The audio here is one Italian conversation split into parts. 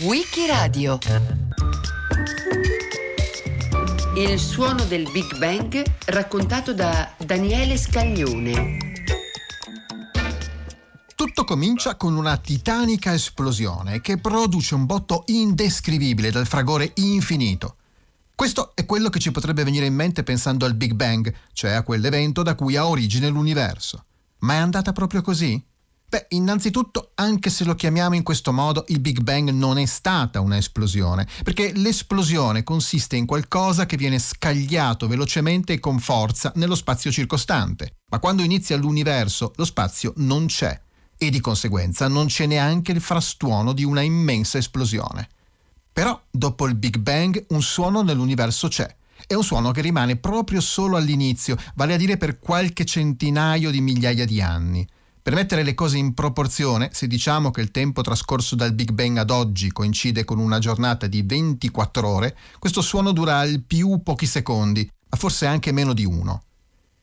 Wikiradio Il suono del Big Bang raccontato da Daniele Scaglione. Tutto comincia con una titanica esplosione che produce un botto indescrivibile dal fragore infinito. Questo è quello che ci potrebbe venire in mente pensando al Big Bang, cioè a quell'evento da cui ha origine l'universo. Ma è andata proprio così? Beh, innanzitutto, anche se lo chiamiamo in questo modo, il Big Bang non è stata una esplosione, perché l'esplosione consiste in qualcosa che viene scagliato velocemente e con forza nello spazio circostante. Ma quando inizia l'universo, lo spazio non c'è e di conseguenza non c'è neanche il frastuono di una immensa esplosione. Però, dopo il Big Bang, un suono nell'universo c'è. È un suono che rimane proprio solo all'inizio, vale a dire per qualche centinaio di migliaia di anni. Per mettere le cose in proporzione, se diciamo che il tempo trascorso dal Big Bang ad oggi coincide con una giornata di 24 ore, questo suono dura al più pochi secondi, ma forse anche meno di uno.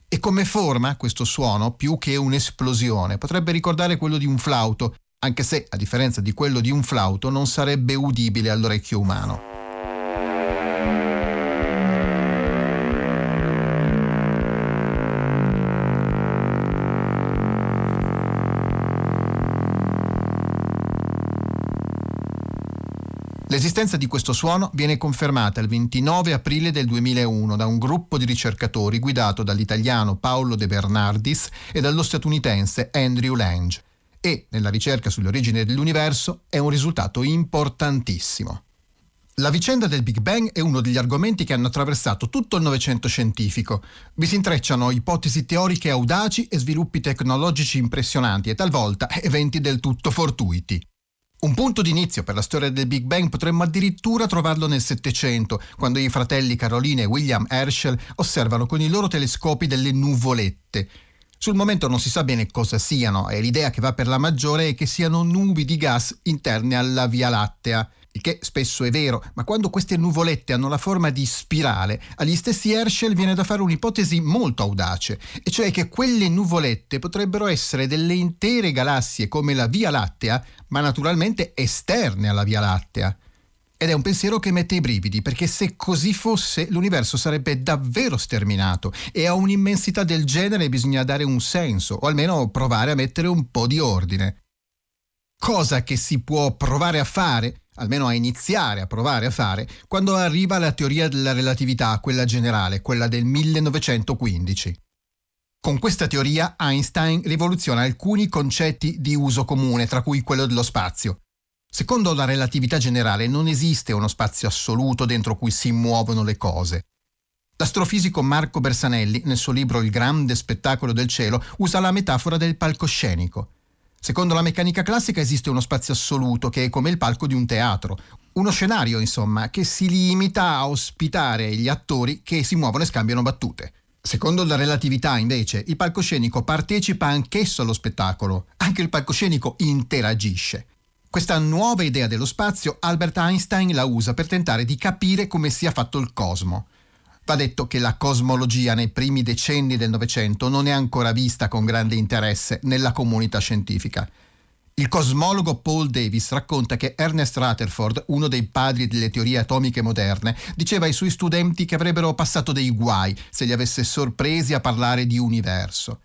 E come forma questo suono, più che un'esplosione, potrebbe ricordare quello di un flauto, anche se, a differenza di quello di un flauto, non sarebbe udibile all'orecchio umano. L'esistenza di questo suono viene confermata il 29 aprile del 2001 da un gruppo di ricercatori guidato dall'italiano Paolo De Bernardis e dallo statunitense Andrew Lange. E, nella ricerca sulle origini dell'universo, è un risultato importantissimo. La vicenda del Big Bang è uno degli argomenti che hanno attraversato tutto il Novecento scientifico. Vi si intrecciano ipotesi teoriche audaci e sviluppi tecnologici impressionanti e talvolta eventi del tutto fortuiti. Un punto d'inizio per la storia del Big Bang potremmo addirittura trovarlo nel Settecento, quando i fratelli Caroline e William Herschel osservano con i loro telescopi delle nuvolette. Sul momento non si sa bene cosa siano e l'idea che va per la maggiore è che siano nubi di gas interne alla Via Lattea il che spesso è vero, ma quando queste nuvolette hanno la forma di spirale, agli stessi Herschel viene da fare un'ipotesi molto audace, e cioè che quelle nuvolette potrebbero essere delle intere galassie come la Via Lattea, ma naturalmente esterne alla Via Lattea. Ed è un pensiero che mette i brividi, perché se così fosse l'universo sarebbe davvero sterminato e a un'immensità del genere bisogna dare un senso, o almeno provare a mettere un po' di ordine. Cosa che si può provare a fare almeno a iniziare a provare a fare, quando arriva la teoria della relatività, quella generale, quella del 1915. Con questa teoria Einstein rivoluziona alcuni concetti di uso comune, tra cui quello dello spazio. Secondo la relatività generale non esiste uno spazio assoluto dentro cui si muovono le cose. L'astrofisico Marco Bersanelli, nel suo libro Il grande spettacolo del cielo, usa la metafora del palcoscenico. Secondo la meccanica classica esiste uno spazio assoluto che è come il palco di un teatro, uno scenario, insomma, che si limita a ospitare gli attori che si muovono e scambiano battute. Secondo la relatività, invece, il palcoscenico partecipa anch'esso allo spettacolo, anche il palcoscenico interagisce. Questa nuova idea dello spazio Albert Einstein la usa per tentare di capire come sia fatto il cosmo. Va detto che la cosmologia nei primi decenni del Novecento non è ancora vista con grande interesse nella comunità scientifica. Il cosmologo Paul Davis racconta che Ernest Rutherford, uno dei padri delle teorie atomiche moderne, diceva ai suoi studenti che avrebbero passato dei guai se li avesse sorpresi a parlare di universo.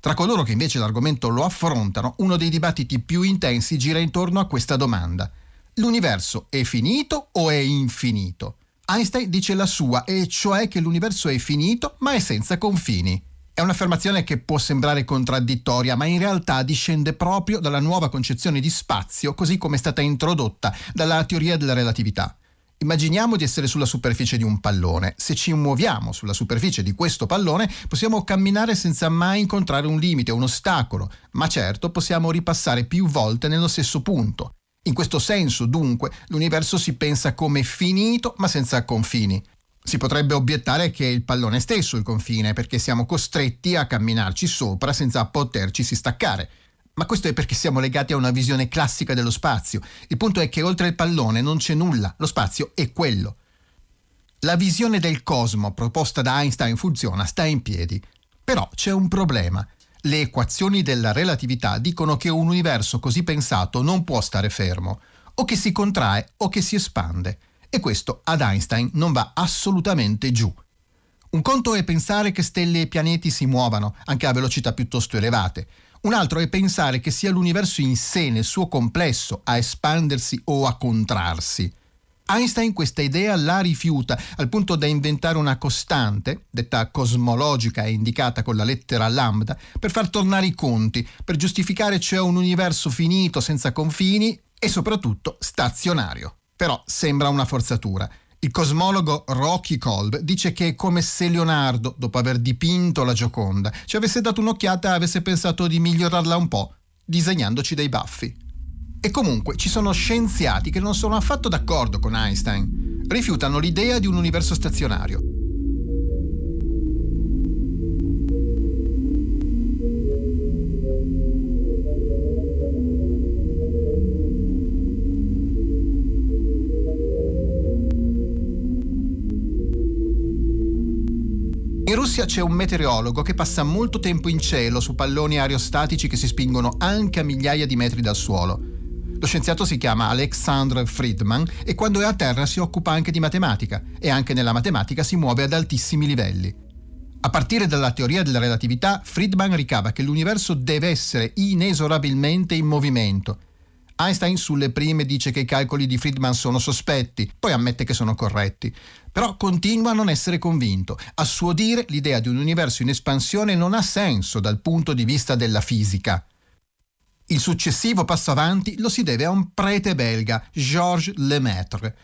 Tra coloro che invece l'argomento lo affrontano, uno dei dibattiti più intensi gira intorno a questa domanda. L'universo è finito o è infinito? Einstein dice la sua, e cioè che l'universo è finito ma è senza confini. È un'affermazione che può sembrare contraddittoria, ma in realtà discende proprio dalla nuova concezione di spazio, così come è stata introdotta dalla teoria della relatività. Immaginiamo di essere sulla superficie di un pallone. Se ci muoviamo sulla superficie di questo pallone, possiamo camminare senza mai incontrare un limite, un ostacolo, ma certo possiamo ripassare più volte nello stesso punto. In questo senso, dunque, l'universo si pensa come finito ma senza confini. Si potrebbe obiettare che è il pallone stesso il confine, perché siamo costretti a camminarci sopra senza poterci staccare. Ma questo è perché siamo legati a una visione classica dello spazio. Il punto è che oltre il pallone non c'è nulla, lo spazio è quello. La visione del cosmo proposta da Einstein funziona, sta in piedi. Però c'è un problema. Le equazioni della relatività dicono che un universo così pensato non può stare fermo, o che si contrae o che si espande. E questo ad Einstein non va assolutamente giù. Un conto è pensare che stelle e pianeti si muovano, anche a velocità piuttosto elevate. Un altro è pensare che sia l'universo in sé, nel suo complesso, a espandersi o a contrarsi. Einstein questa idea la rifiuta al punto da inventare una costante, detta cosmologica e indicata con la lettera lambda, per far tornare i conti, per giustificare cioè un universo finito, senza confini e soprattutto stazionario. Però sembra una forzatura. Il cosmologo Rocky Kolb dice che è come se Leonardo, dopo aver dipinto la Gioconda, ci avesse dato un'occhiata e avesse pensato di migliorarla un po', disegnandoci dei baffi. E comunque ci sono scienziati che non sono affatto d'accordo con Einstein. Rifiutano l'idea di un universo stazionario. In Russia c'è un meteorologo che passa molto tempo in cielo su palloni aerostatici che si spingono anche a migliaia di metri dal suolo. Lo scienziato si chiama Alexandr Friedman e quando è a terra si occupa anche di matematica e anche nella matematica si muove ad altissimi livelli. A partire dalla teoria della relatività, Friedman ricava che l'universo deve essere inesorabilmente in movimento. Einstein sulle prime dice che i calcoli di Friedman sono sospetti, poi ammette che sono corretti. Però continua a non essere convinto. A suo dire, l'idea di un universo in espansione non ha senso dal punto di vista della fisica. Il successivo passo avanti lo si deve a un prete belga, Georges Lemaitre.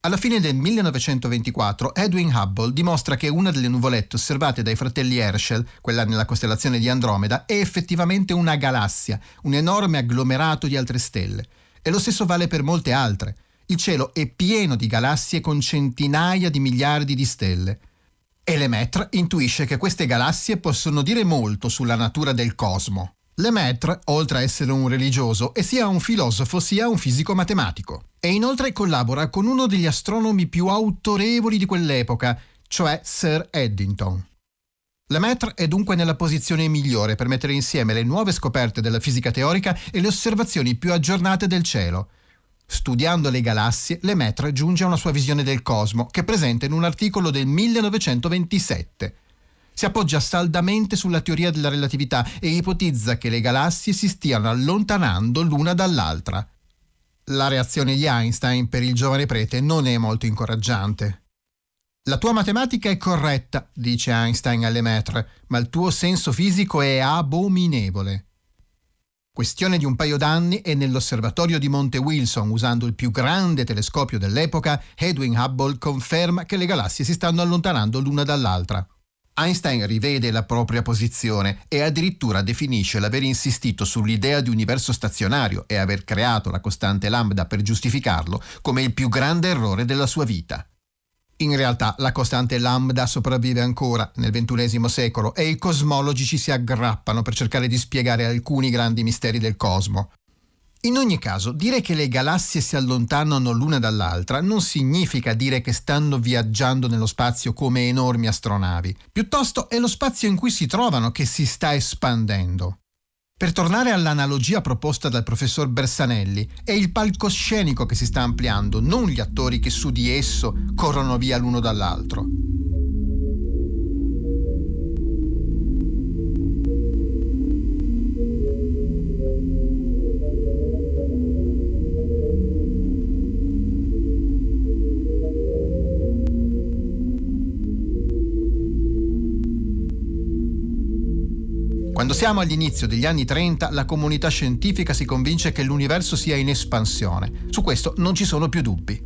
Alla fine del 1924 Edwin Hubble dimostra che una delle nuvolette osservate dai fratelli Herschel, quella nella costellazione di Andromeda, è effettivamente una galassia, un enorme agglomerato di altre stelle. E lo stesso vale per molte altre. Il cielo è pieno di galassie con centinaia di miliardi di stelle. E Lemaitre intuisce che queste galassie possono dire molto sulla natura del cosmo. Lemaitre, oltre a essere un religioso, è sia un filosofo sia un fisico matematico. E inoltre collabora con uno degli astronomi più autorevoli di quell'epoca, cioè Sir Eddington. Lemaitre è dunque nella posizione migliore per mettere insieme le nuove scoperte della fisica teorica e le osservazioni più aggiornate del cielo. Studiando le galassie, Lemaitre giunge a una sua visione del cosmo, che presenta in un articolo del 1927 si appoggia saldamente sulla teoria della relatività e ipotizza che le galassie si stiano allontanando l'una dall'altra. La reazione di Einstein per il giovane prete non è molto incoraggiante. La tua matematica è corretta, dice Einstein alle Lemaitre, ma il tuo senso fisico è abominevole. Questione di un paio d'anni e nell'osservatorio di Monte Wilson, usando il più grande telescopio dell'epoca, Edwin Hubble conferma che le galassie si stanno allontanando l'una dall'altra. Einstein rivede la propria posizione e addirittura definisce l'aver insistito sull'idea di universo stazionario e aver creato la costante lambda per giustificarlo come il più grande errore della sua vita. In realtà la costante lambda sopravvive ancora nel XXI secolo e i cosmologi ci si aggrappano per cercare di spiegare alcuni grandi misteri del cosmo. In ogni caso, dire che le galassie si allontanano l'una dall'altra non significa dire che stanno viaggiando nello spazio come enormi astronavi. Piuttosto è lo spazio in cui si trovano che si sta espandendo. Per tornare all'analogia proposta dal professor Bersanelli, è il palcoscenico che si sta ampliando, non gli attori che su di esso corrono via l'uno dall'altro. Quando siamo all'inizio degli anni 30, la comunità scientifica si convince che l'universo sia in espansione. Su questo non ci sono più dubbi.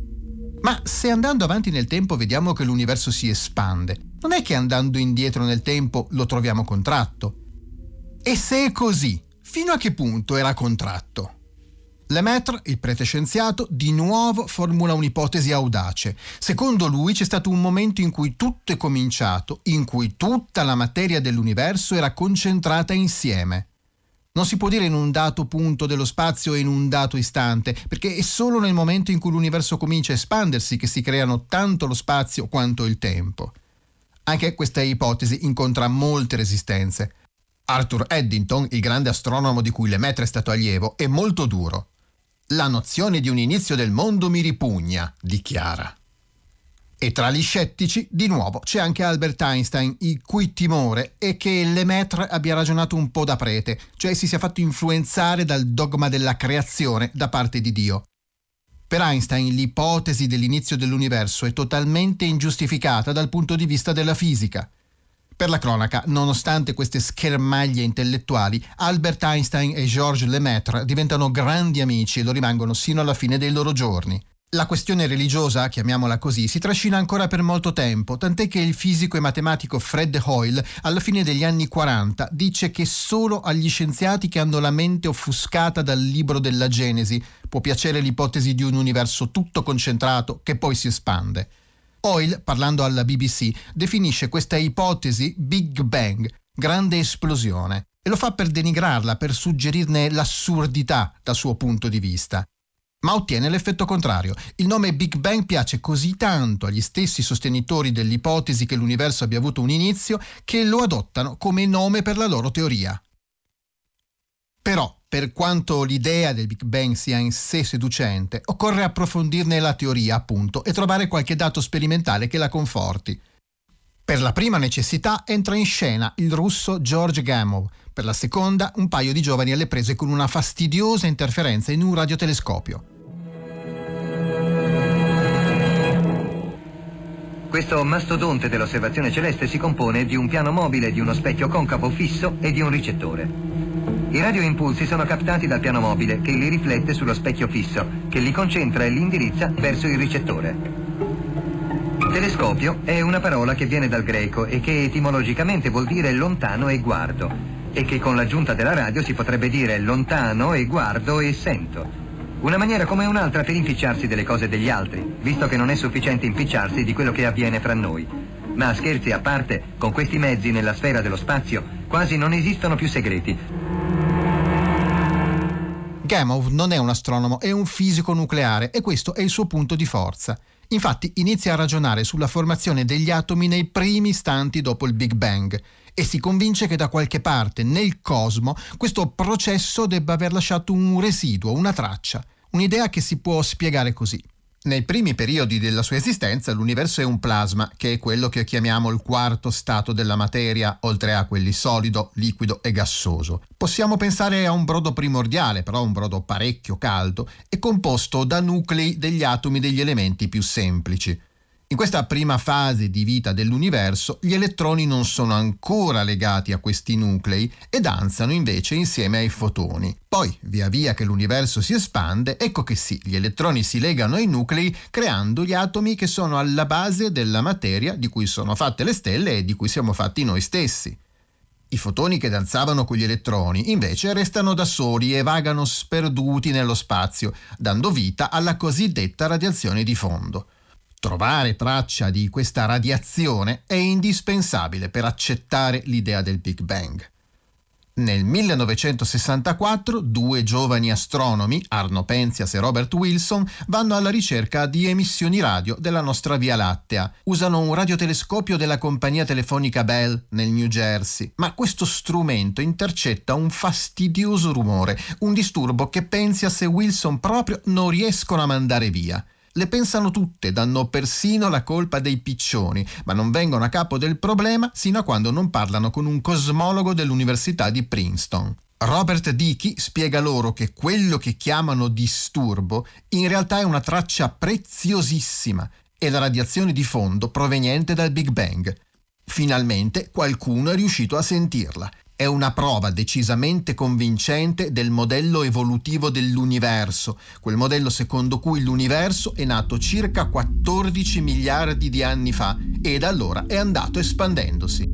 Ma se andando avanti nel tempo vediamo che l'universo si espande, non è che andando indietro nel tempo lo troviamo contratto. E se è così, fino a che punto era contratto? Lemaitre, il prete scienziato, di nuovo formula un'ipotesi audace. Secondo lui c'è stato un momento in cui tutto è cominciato, in cui tutta la materia dell'universo era concentrata insieme. Non si può dire in un dato punto dello spazio e in un dato istante, perché è solo nel momento in cui l'universo comincia a espandersi che si creano tanto lo spazio quanto il tempo. Anche questa ipotesi incontra molte resistenze. Arthur Eddington, il grande astronomo di cui Lemaitre è stato allievo, è molto duro. La nozione di un inizio del mondo mi ripugna, dichiara. E tra gli scettici, di nuovo, c'è anche Albert Einstein, il cui timore è che Lemaitre abbia ragionato un po' da prete, cioè si sia fatto influenzare dal dogma della creazione da parte di Dio. Per Einstein l'ipotesi dell'inizio dell'universo è totalmente ingiustificata dal punto di vista della fisica. Per la cronaca, nonostante queste schermaglie intellettuali, Albert Einstein e Georges Lemaitre diventano grandi amici e lo rimangono sino alla fine dei loro giorni. La questione religiosa, chiamiamola così, si trascina ancora per molto tempo, tant'è che il fisico e matematico Fred Hoyle, alla fine degli anni 40, dice che solo agli scienziati che hanno la mente offuscata dal libro della Genesi può piacere l'ipotesi di un universo tutto concentrato che poi si espande. Hoyle, parlando alla BBC, definisce questa ipotesi Big Bang, grande esplosione, e lo fa per denigrarla, per suggerirne l'assurdità dal suo punto di vista. Ma ottiene l'effetto contrario. Il nome Big Bang piace così tanto agli stessi sostenitori dell'ipotesi che l'universo abbia avuto un inizio che lo adottano come nome per la loro teoria. Però, per quanto l'idea del Big Bang sia in sé seducente, occorre approfondirne la teoria, appunto, e trovare qualche dato sperimentale che la conforti. Per la prima necessità entra in scena il russo George Gamow, per la seconda un paio di giovani alle prese con una fastidiosa interferenza in un radiotelescopio. Questo mastodonte dell'osservazione celeste si compone di un piano mobile, di uno specchio concavo fisso e di un ricettore. I radioimpulsi sono captati dal piano mobile che li riflette sullo specchio fisso, che li concentra e li indirizza verso il ricettore. Telescopio è una parola che viene dal greco e che etimologicamente vuol dire lontano e guardo e che con l'aggiunta della radio si potrebbe dire lontano e guardo e sento. Una maniera come un'altra per impicciarsi delle cose degli altri, visto che non è sufficiente impicciarsi di quello che avviene fra noi. Ma scherzi a parte, con questi mezzi nella sfera dello spazio quasi non esistono più segreti. Gamow non è un astronomo, è un fisico nucleare e questo è il suo punto di forza. Infatti inizia a ragionare sulla formazione degli atomi nei primi istanti dopo il Big Bang e si convince che da qualche parte nel cosmo questo processo debba aver lasciato un residuo, una traccia, un'idea che si può spiegare così. Nei primi periodi della sua esistenza l'universo è un plasma, che è quello che chiamiamo il quarto stato della materia, oltre a quelli solido, liquido e gassoso. Possiamo pensare a un brodo primordiale, però un brodo parecchio caldo, e composto da nuclei degli atomi degli elementi più semplici. In questa prima fase di vita dell'universo gli elettroni non sono ancora legati a questi nuclei e danzano invece insieme ai fotoni. Poi, via via che l'universo si espande, ecco che sì, gli elettroni si legano ai nuclei creando gli atomi che sono alla base della materia di cui sono fatte le stelle e di cui siamo fatti noi stessi. I fotoni che danzavano con gli elettroni invece restano da soli e vagano sperduti nello spazio, dando vita alla cosiddetta radiazione di fondo. Trovare traccia di questa radiazione è indispensabile per accettare l'idea del Big Bang. Nel 1964 due giovani astronomi, Arno Penzias e Robert Wilson, vanno alla ricerca di emissioni radio della nostra Via Lattea. Usano un radiotelescopio della compagnia telefonica Bell nel New Jersey, ma questo strumento intercetta un fastidioso rumore, un disturbo che Penzias e Wilson proprio non riescono a mandare via. Le pensano tutte, danno persino la colpa dei piccioni, ma non vengono a capo del problema sino a quando non parlano con un cosmologo dell'Università di Princeton. Robert Dickey spiega loro che quello che chiamano disturbo in realtà è una traccia preziosissima, è la radiazione di fondo proveniente dal Big Bang. Finalmente qualcuno è riuscito a sentirla è una prova decisamente convincente del modello evolutivo dell'universo, quel modello secondo cui l'universo è nato circa 14 miliardi di anni fa e da allora è andato espandendosi.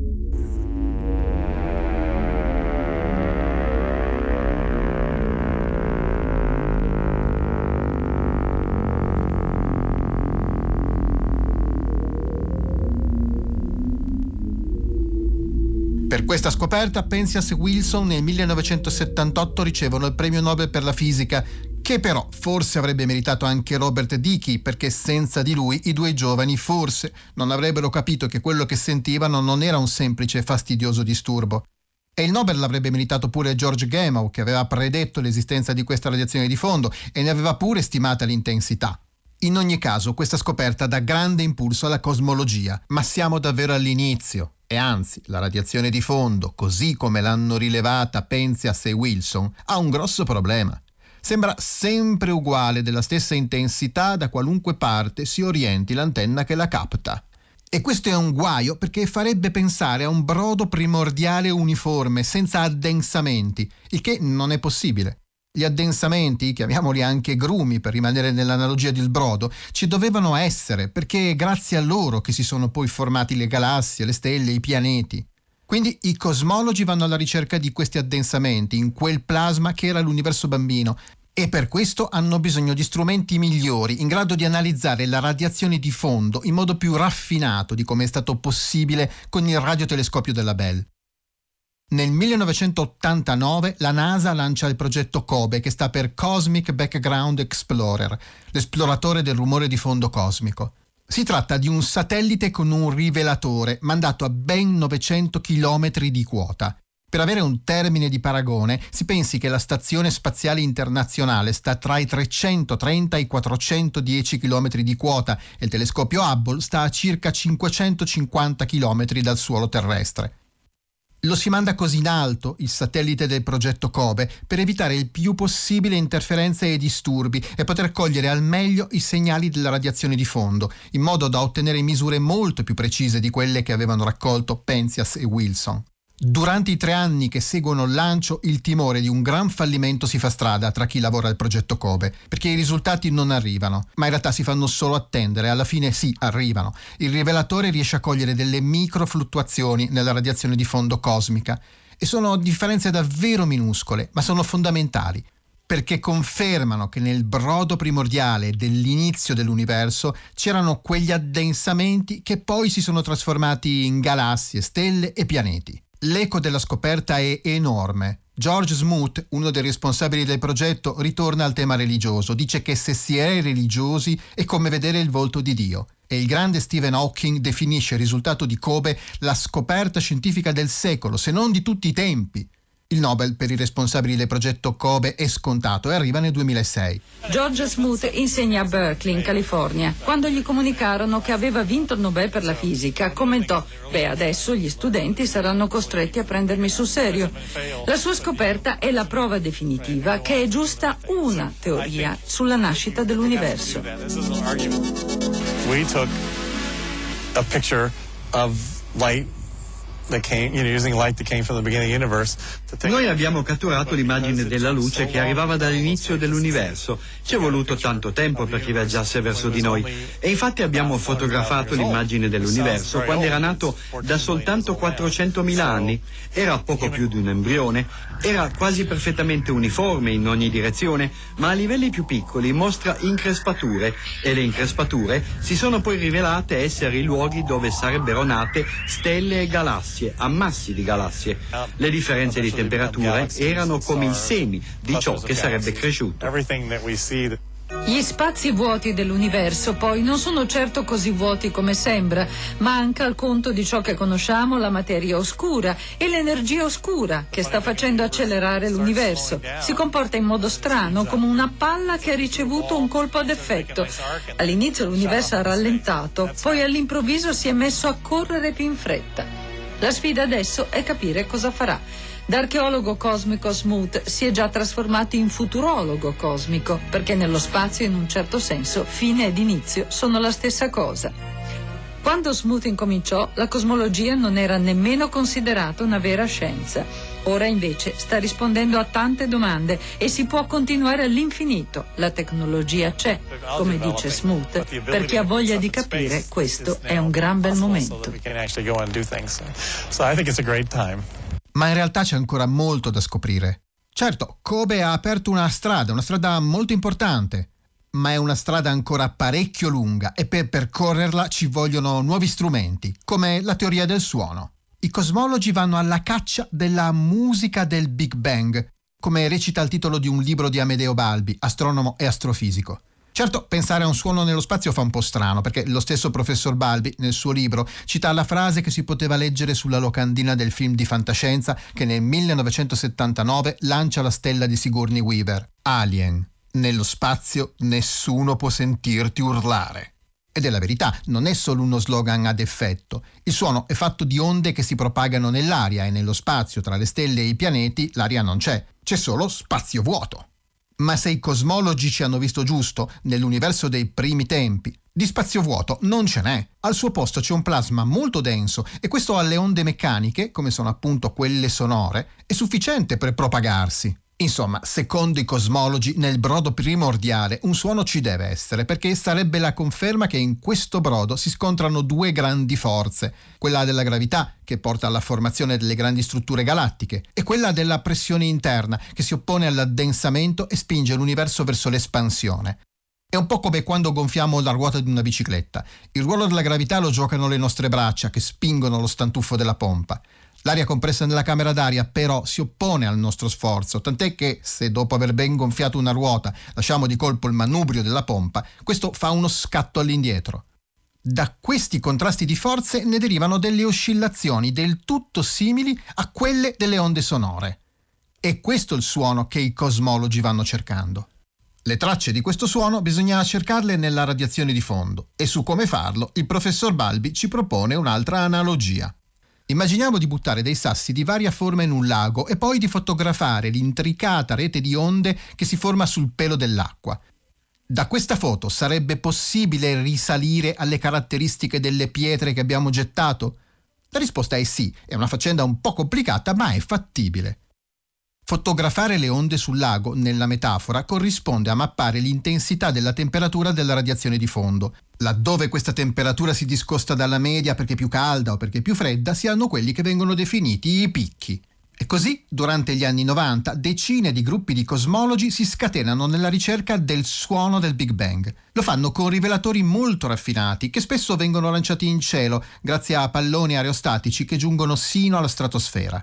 Questa scoperta Penzias e Wilson nel 1978 ricevono il premio Nobel per la fisica, che però forse avrebbe meritato anche Robert Dickey, perché senza di lui i due giovani forse non avrebbero capito che quello che sentivano non era un semplice e fastidioso disturbo. E il Nobel l'avrebbe meritato pure George Gamow, che aveva predetto l'esistenza di questa radiazione di fondo e ne aveva pure stimata l'intensità. In ogni caso, questa scoperta dà grande impulso alla cosmologia, ma siamo davvero all'inizio. E anzi, la radiazione di fondo, così come l'hanno rilevata Penzias e Wilson, ha un grosso problema. Sembra sempre uguale, della stessa intensità da qualunque parte si orienti l'antenna che la capta. E questo è un guaio perché farebbe pensare a un brodo primordiale uniforme, senza addensamenti, il che non è possibile. Gli addensamenti, chiamiamoli anche grumi per rimanere nell'analogia del brodo, ci dovevano essere perché è grazie a loro che si sono poi formati le galassie, le stelle, i pianeti. Quindi i cosmologi vanno alla ricerca di questi addensamenti in quel plasma che era l'universo bambino e per questo hanno bisogno di strumenti migliori in grado di analizzare la radiazione di fondo in modo più raffinato di come è stato possibile con il radiotelescopio della Bell. Nel 1989 la NASA lancia il progetto COBE, che sta per Cosmic Background Explorer, l'esploratore del rumore di fondo cosmico. Si tratta di un satellite con un rivelatore mandato a ben 900 km di quota. Per avere un termine di paragone, si pensi che la Stazione Spaziale Internazionale sta tra i 330 e i 410 km di quota e il telescopio Hubble sta a circa 550 km dal suolo terrestre. Lo si manda così in alto, il satellite del progetto Kobe, per evitare il più possibile interferenze e disturbi e poter cogliere al meglio i segnali della radiazione di fondo, in modo da ottenere misure molto più precise di quelle che avevano raccolto Penzias e Wilson. Durante i tre anni che seguono il lancio, il timore di un gran fallimento si fa strada tra chi lavora al progetto Kobe, perché i risultati non arrivano, ma in realtà si fanno solo attendere, alla fine sì, arrivano. Il rivelatore riesce a cogliere delle micro fluttuazioni nella radiazione di fondo cosmica, e sono differenze davvero minuscole, ma sono fondamentali perché confermano che nel brodo primordiale dell'inizio dell'universo c'erano quegli addensamenti che poi si sono trasformati in galassie, stelle e pianeti. L'eco della scoperta è enorme. George Smoot, uno dei responsabili del progetto, ritorna al tema religioso. Dice che se si è religiosi è come vedere il volto di Dio. E il grande Stephen Hawking definisce il risultato di Kobe la scoperta scientifica del secolo, se non di tutti i tempi. Il Nobel per i responsabili del progetto Kobe è scontato e arriva nel 2006. George Smoot insegna a Berkeley, in California. Quando gli comunicarono che aveva vinto il Nobel per la fisica, commentò: Beh, adesso gli studenti saranno costretti a prendermi sul serio. La sua scoperta è la prova definitiva che è giusta una teoria sulla nascita dell'universo. We took a picture of light noi abbiamo catturato l'immagine della luce che arrivava dall'inizio dell'universo. Ci è voluto tanto tempo perché viaggiasse verso di noi. e infatti abbiamo fotografato l'immagine dell'universo. quando era nato da soltanto 400.000 anni. Era poco più di un embrione, era quasi perfettamente uniforme in ogni direzione, ma a livelli più piccoli mostra increspature. E le increspature si sono poi rivelate essere i luoghi dove sarebbero nate stelle e galassie galassie, ammassi di galassie. Le differenze di temperatura erano come i semi di ciò che sarebbe cresciuto. Gli spazi vuoti dell'universo poi non sono certo così vuoti come sembra, manca al conto di ciò che conosciamo la materia oscura e l'energia oscura che sta facendo accelerare l'universo. Si comporta in modo strano, come una palla che ha ricevuto un colpo ad effetto. All'inizio l'universo ha rallentato, poi all'improvviso si è messo a correre più in fretta. La sfida adesso è capire cosa farà. Da archeologo cosmico Smoot si è già trasformato in futurologo cosmico, perché nello spazio in un certo senso fine ed inizio sono la stessa cosa. Quando Smoot incominciò, la cosmologia non era nemmeno considerata una vera scienza. Ora invece sta rispondendo a tante domande e si può continuare all'infinito. La tecnologia c'è, come dice Smoot, per chi ha voglia di capire questo è un gran bel momento. Ma in realtà c'è ancora molto da scoprire. Certo, Kobe ha aperto una strada, una strada molto importante, ma è una strada ancora parecchio lunga e per percorrerla ci vogliono nuovi strumenti, come la teoria del suono. I cosmologi vanno alla caccia della musica del Big Bang, come recita il titolo di un libro di Amedeo Balbi, astronomo e astrofisico. Certo, pensare a un suono nello spazio fa un po' strano, perché lo stesso professor Balbi, nel suo libro, cita la frase che si poteva leggere sulla locandina del film di fantascienza che nel 1979 lancia la stella di Sigourney Weaver, Alien. Nello spazio nessuno può sentirti urlare. Ed è la verità, non è solo uno slogan ad effetto. Il suono è fatto di onde che si propagano nell'aria e nello spazio, tra le stelle e i pianeti, l'aria non c'è, c'è solo spazio vuoto. Ma se i cosmologi ci hanno visto giusto nell'universo dei primi tempi, di spazio vuoto non ce n'è. Al suo posto c'è un plasma molto denso e questo alle onde meccaniche, come sono appunto quelle sonore, è sufficiente per propagarsi. Insomma, secondo i cosmologi, nel brodo primordiale un suono ci deve essere, perché sarebbe la conferma che in questo brodo si scontrano due grandi forze, quella della gravità, che porta alla formazione delle grandi strutture galattiche, e quella della pressione interna, che si oppone all'addensamento e spinge l'universo verso l'espansione. È un po' come quando gonfiamo la ruota di una bicicletta. Il ruolo della gravità lo giocano le nostre braccia, che spingono lo stantuffo della pompa. L'aria compressa nella camera d'aria però si oppone al nostro sforzo, tant'è che se dopo aver ben gonfiato una ruota lasciamo di colpo il manubrio della pompa, questo fa uno scatto all'indietro. Da questi contrasti di forze ne derivano delle oscillazioni del tutto simili a quelle delle onde sonore. E questo è il suono che i cosmologi vanno cercando. Le tracce di questo suono bisogna cercarle nella radiazione di fondo e su come farlo il professor Balbi ci propone un'altra analogia. Immaginiamo di buttare dei sassi di varia forma in un lago e poi di fotografare l'intricata rete di onde che si forma sul pelo dell'acqua. Da questa foto sarebbe possibile risalire alle caratteristiche delle pietre che abbiamo gettato? La risposta è sì, è una faccenda un po' complicata, ma è fattibile. Fotografare le onde sul lago, nella metafora, corrisponde a mappare l'intensità della temperatura della radiazione di fondo. Laddove questa temperatura si discosta dalla media perché più calda o perché più fredda, si hanno quelli che vengono definiti i picchi. E così, durante gli anni 90, decine di gruppi di cosmologi si scatenano nella ricerca del suono del Big Bang. Lo fanno con rivelatori molto raffinati, che spesso vengono lanciati in cielo grazie a palloni aerostatici che giungono sino alla stratosfera.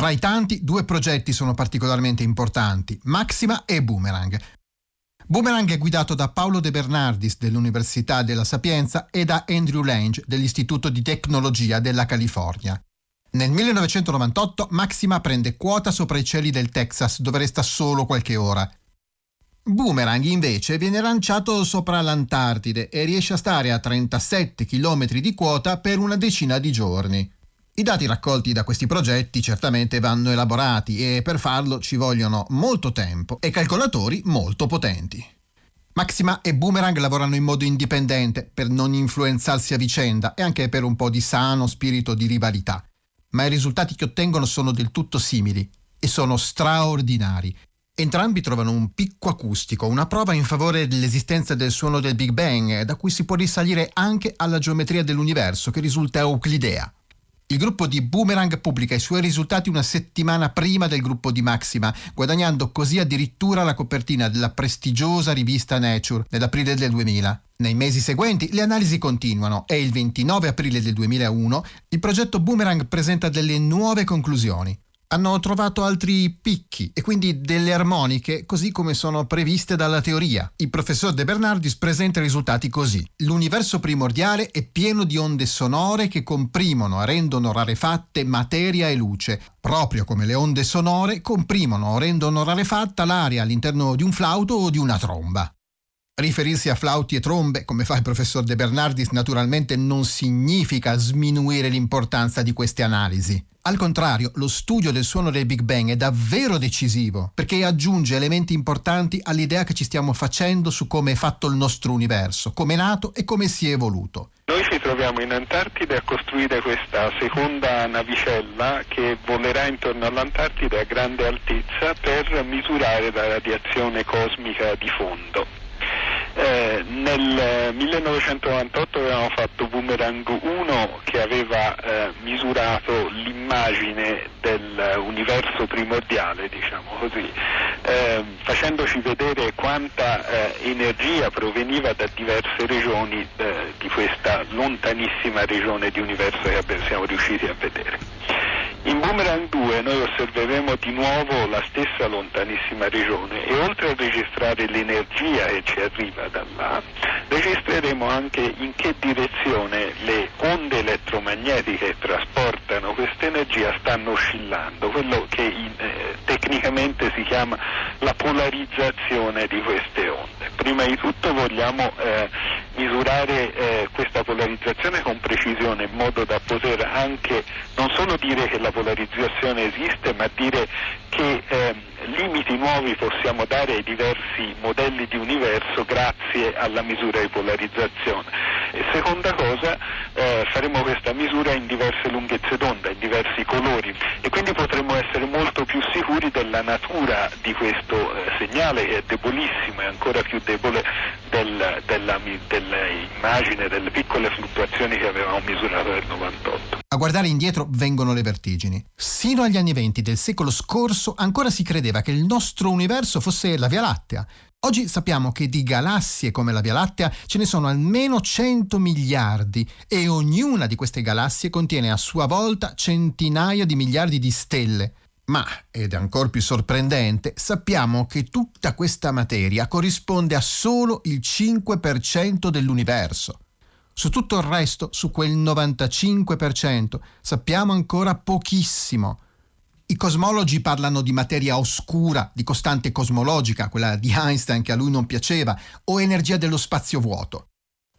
Tra i tanti, due progetti sono particolarmente importanti, Maxima e Boomerang. Boomerang è guidato da Paolo De Bernardis dell'Università della Sapienza e da Andrew Lange dell'Istituto di Tecnologia della California. Nel 1998 Maxima prende quota sopra i cieli del Texas dove resta solo qualche ora. Boomerang invece viene lanciato sopra l'Antartide e riesce a stare a 37 km di quota per una decina di giorni. I dati raccolti da questi progetti certamente vanno elaborati e per farlo ci vogliono molto tempo e calcolatori molto potenti. Maxima e Boomerang lavorano in modo indipendente per non influenzarsi a vicenda e anche per un po' di sano spirito di rivalità, ma i risultati che ottengono sono del tutto simili e sono straordinari. Entrambi trovano un picco acustico, una prova in favore dell'esistenza del suono del Big Bang, da cui si può risalire anche alla geometria dell'universo che risulta euclidea. Il gruppo di Boomerang pubblica i suoi risultati una settimana prima del gruppo di Maxima, guadagnando così addirittura la copertina della prestigiosa rivista Nature nell'aprile del 2000. Nei mesi seguenti le analisi continuano e il 29 aprile del 2001 il progetto Boomerang presenta delle nuove conclusioni hanno trovato altri picchi e quindi delle armoniche così come sono previste dalla teoria. Il professor De Bernardis presenta i risultati così. L'universo primordiale è pieno di onde sonore che comprimono rendono rarefatte materia e luce, proprio come le onde sonore comprimono rendono rarefatta l'aria all'interno di un flauto o di una tromba. Riferirsi a flauti e trombe, come fa il professor De Bernardis, naturalmente non significa sminuire l'importanza di queste analisi. Al contrario, lo studio del suono del Big Bang è davvero decisivo perché aggiunge elementi importanti all'idea che ci stiamo facendo su come è fatto il nostro universo, come è nato e come si è evoluto. Noi ci troviamo in Antartide a costruire questa seconda navicella che volerà intorno all'Antartide a grande altezza per misurare la radiazione cosmica di fondo. Eh, nel 1998 avevamo fatto Boomerang 1 che aveva eh, misurato l'immagine dell'universo primordiale, diciamo così, eh, facendoci vedere quanta eh, energia proveniva da diverse regioni eh, di questa lontanissima regione di universo che siamo riusciti a vedere. In Boomerang 2 noi osserveremo di nuovo la stessa lontanissima regione e oltre a registrare l'energia che ci arriva da là, registreremo anche in che direzione le onde elettromagnetiche che trasportano questa energia stanno oscillando, quello che in, eh, tecnicamente si chiama la polarizzazione di queste onde. Prima di tutto vogliamo eh, misurare eh, questa polarizzazione con precisione in modo da poter anche non solo dire che la polarizzazione esiste, ma dire che eh, limiti nuovi possiamo dare ai diversi modelli di universo grazie alla misura di polarizzazione. E seconda cosa, eh, faremo questa misura in diverse lunghezze d'onda, in diversi colori e quindi potremo essere molto più sicuri della natura di questo eh, segnale che è debolissimo e ancora più debole del, dell'immagine delle piccole fluttuazioni che avevamo misurato nel 98. A guardare indietro vengono le vertigini. Sino agli anni venti del secolo scorso ancora si credeva che il nostro universo fosse la Via Lattea, Oggi sappiamo che di galassie come la Via Lattea ce ne sono almeno 100 miliardi e ognuna di queste galassie contiene a sua volta centinaia di miliardi di stelle. Ma, ed è ancora più sorprendente, sappiamo che tutta questa materia corrisponde a solo il 5% dell'universo. Su tutto il resto, su quel 95%, sappiamo ancora pochissimo. I cosmologi parlano di materia oscura, di costante cosmologica, quella di Einstein che a lui non piaceva, o energia dello spazio vuoto.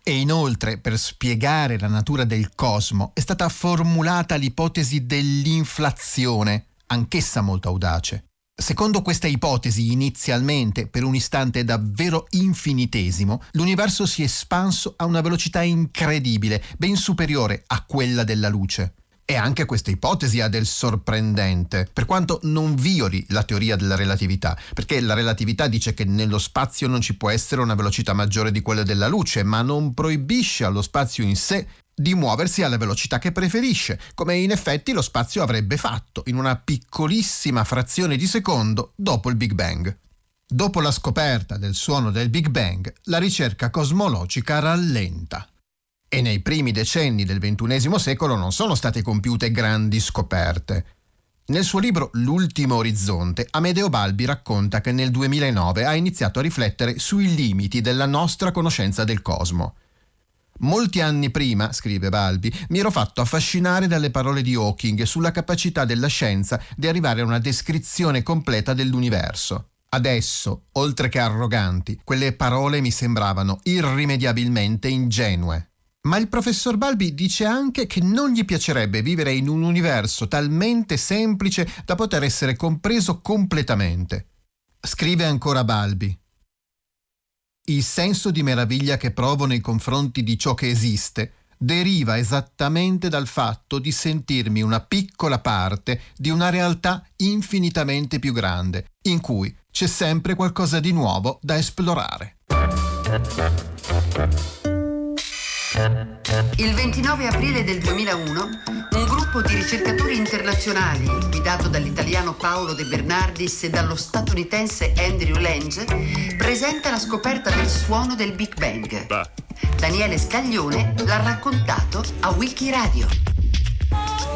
E inoltre, per spiegare la natura del cosmo, è stata formulata l'ipotesi dell'inflazione, anch'essa molto audace. Secondo questa ipotesi, inizialmente, per un istante davvero infinitesimo, l'universo si è espanso a una velocità incredibile, ben superiore a quella della luce. E anche questa ipotesi ha del sorprendente, per quanto non violi la teoria della relatività, perché la relatività dice che nello spazio non ci può essere una velocità maggiore di quella della luce, ma non proibisce allo spazio in sé di muoversi alla velocità che preferisce, come in effetti lo spazio avrebbe fatto in una piccolissima frazione di secondo dopo il Big Bang. Dopo la scoperta del suono del Big Bang, la ricerca cosmologica rallenta e nei primi decenni del XXI secolo non sono state compiute grandi scoperte. Nel suo libro L'ultimo orizzonte, Amedeo Balbi racconta che nel 2009 ha iniziato a riflettere sui limiti della nostra conoscenza del cosmo. Molti anni prima, scrive Balbi, mi ero fatto affascinare dalle parole di Hawking sulla capacità della scienza di arrivare a una descrizione completa dell'universo. Adesso, oltre che arroganti, quelle parole mi sembravano irrimediabilmente ingenue. Ma il professor Balbi dice anche che non gli piacerebbe vivere in un universo talmente semplice da poter essere compreso completamente. Scrive ancora Balbi. Il senso di meraviglia che provo nei confronti di ciò che esiste deriva esattamente dal fatto di sentirmi una piccola parte di una realtà infinitamente più grande, in cui c'è sempre qualcosa di nuovo da esplorare. Il 29 aprile del 2001 un gruppo di ricercatori internazionali, guidato dall'italiano Paolo De Bernardis e dallo statunitense Andrew Lange, presenta la scoperta del suono del Big Bang. Daniele Scaglione l'ha raccontato a Wikiradio.